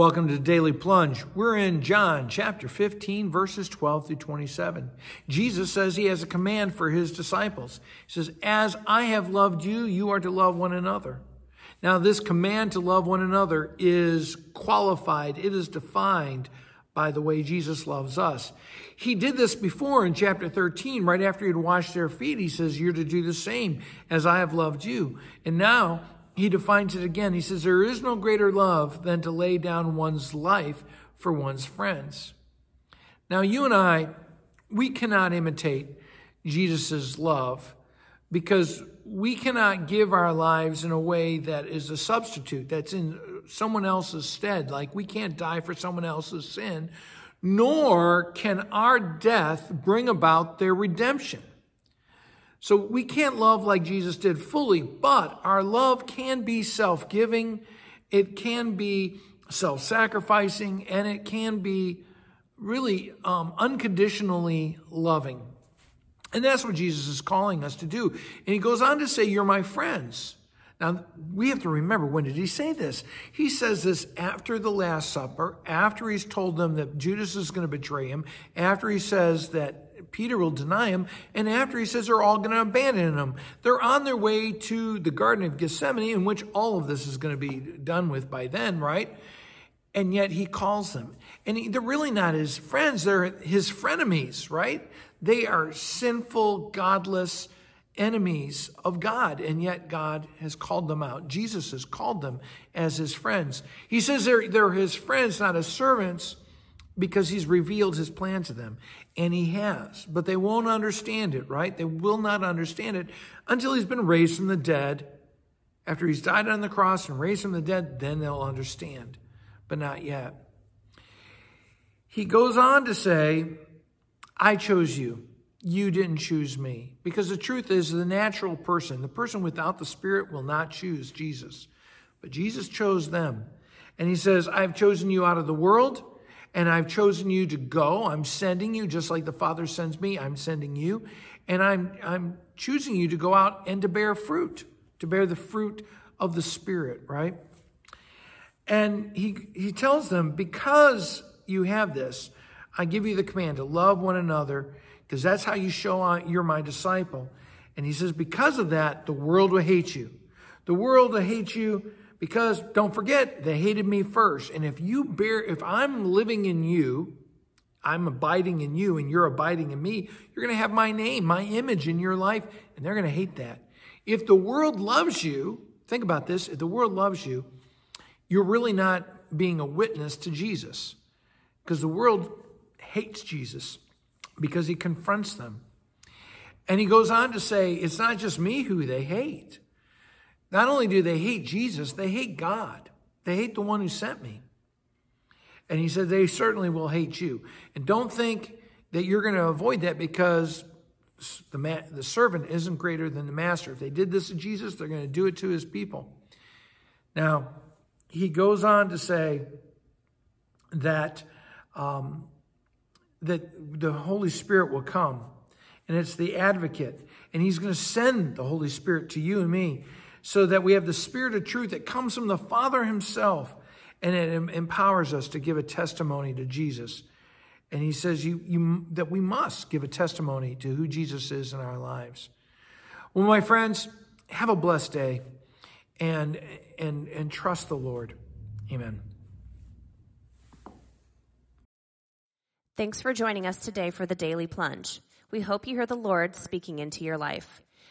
Welcome to Daily Plunge. We're in John chapter 15, verses 12 through 27. Jesus says he has a command for his disciples. He says, As I have loved you, you are to love one another. Now, this command to love one another is qualified, it is defined by the way Jesus loves us. He did this before in chapter 13, right after he had washed their feet. He says, You're to do the same as I have loved you. And now he defines it again. He says, There is no greater love than to lay down one's life for one's friends. Now, you and I, we cannot imitate Jesus' love because we cannot give our lives in a way that is a substitute, that's in someone else's stead. Like we can't die for someone else's sin, nor can our death bring about their redemption. So we can't love like Jesus did fully, but our love can be self giving, it can be self sacrificing, and it can be really um, unconditionally loving. And that's what Jesus is calling us to do. And he goes on to say, You're my friends. Now, we have to remember, when did he say this? He says this after the Last Supper, after he's told them that Judas is going to betray him, after he says that Peter will deny him, and after he says they're all going to abandon him. They're on their way to the Garden of Gethsemane, in which all of this is going to be done with by then, right? And yet he calls them. And he, they're really not his friends, they're his frenemies, right? They are sinful, godless, enemies of God, and yet God has called them out. Jesus has called them as his friends. He says they're, they're his friends, not his servants, because he's revealed his plan to them. And he has. But they won't understand it, right? They will not understand it until he's been raised from the dead. After he's died on the cross and raised from the dead, then they'll understand. But not yet. He goes on to say, I chose you you didn't choose me. Because the truth is, the natural person, the person without the Spirit, will not choose Jesus. But Jesus chose them. And he says, I've chosen you out of the world, and I've chosen you to go. I'm sending you, just like the Father sends me, I'm sending you. And I'm, I'm choosing you to go out and to bear fruit, to bear the fruit of the Spirit, right? And he, he tells them, because you have this, I give you the command to love one another because that's how you show you're my disciple. And he says, because of that, the world will hate you. The world will hate you because don't forget, they hated me first. And if you bear, if I'm living in you, I'm abiding in you and you're abiding in me, you're going to have my name, my image in your life, and they're going to hate that. If the world loves you, think about this, if the world loves you, you're really not being a witness to Jesus because the world hates Jesus because he confronts them. And he goes on to say, it's not just me who they hate. Not only do they hate Jesus, they hate God. They hate the one who sent me. And he said, they certainly will hate you. And don't think that you're going to avoid that because the, ma- the servant isn't greater than the master. If they did this to Jesus, they're going to do it to his people. Now, he goes on to say that um, that the Holy Spirit will come. And it's the advocate. And he's going to send the Holy Spirit to you and me so that we have the Spirit of truth that comes from the Father himself. And it empowers us to give a testimony to Jesus. And he says you, you, that we must give a testimony to who Jesus is in our lives. Well, my friends, have a blessed day and, and, and trust the Lord. Amen. Thanks for joining us today for the Daily Plunge. We hope you hear the Lord speaking into your life.